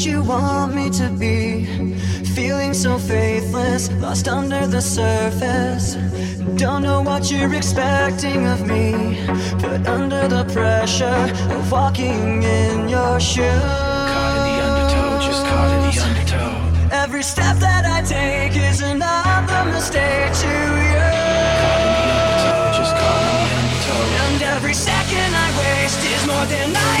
what you want me to be. Feeling so faithless, lost under the surface. Don't know what you're expecting of me. Put under the pressure of walking in your shoes. Caught in the undertow, just caught in the undertow. Every step that I take is another mistake to you. Caught in the undertow, just caught in the undertow. And every second I waste is more than I.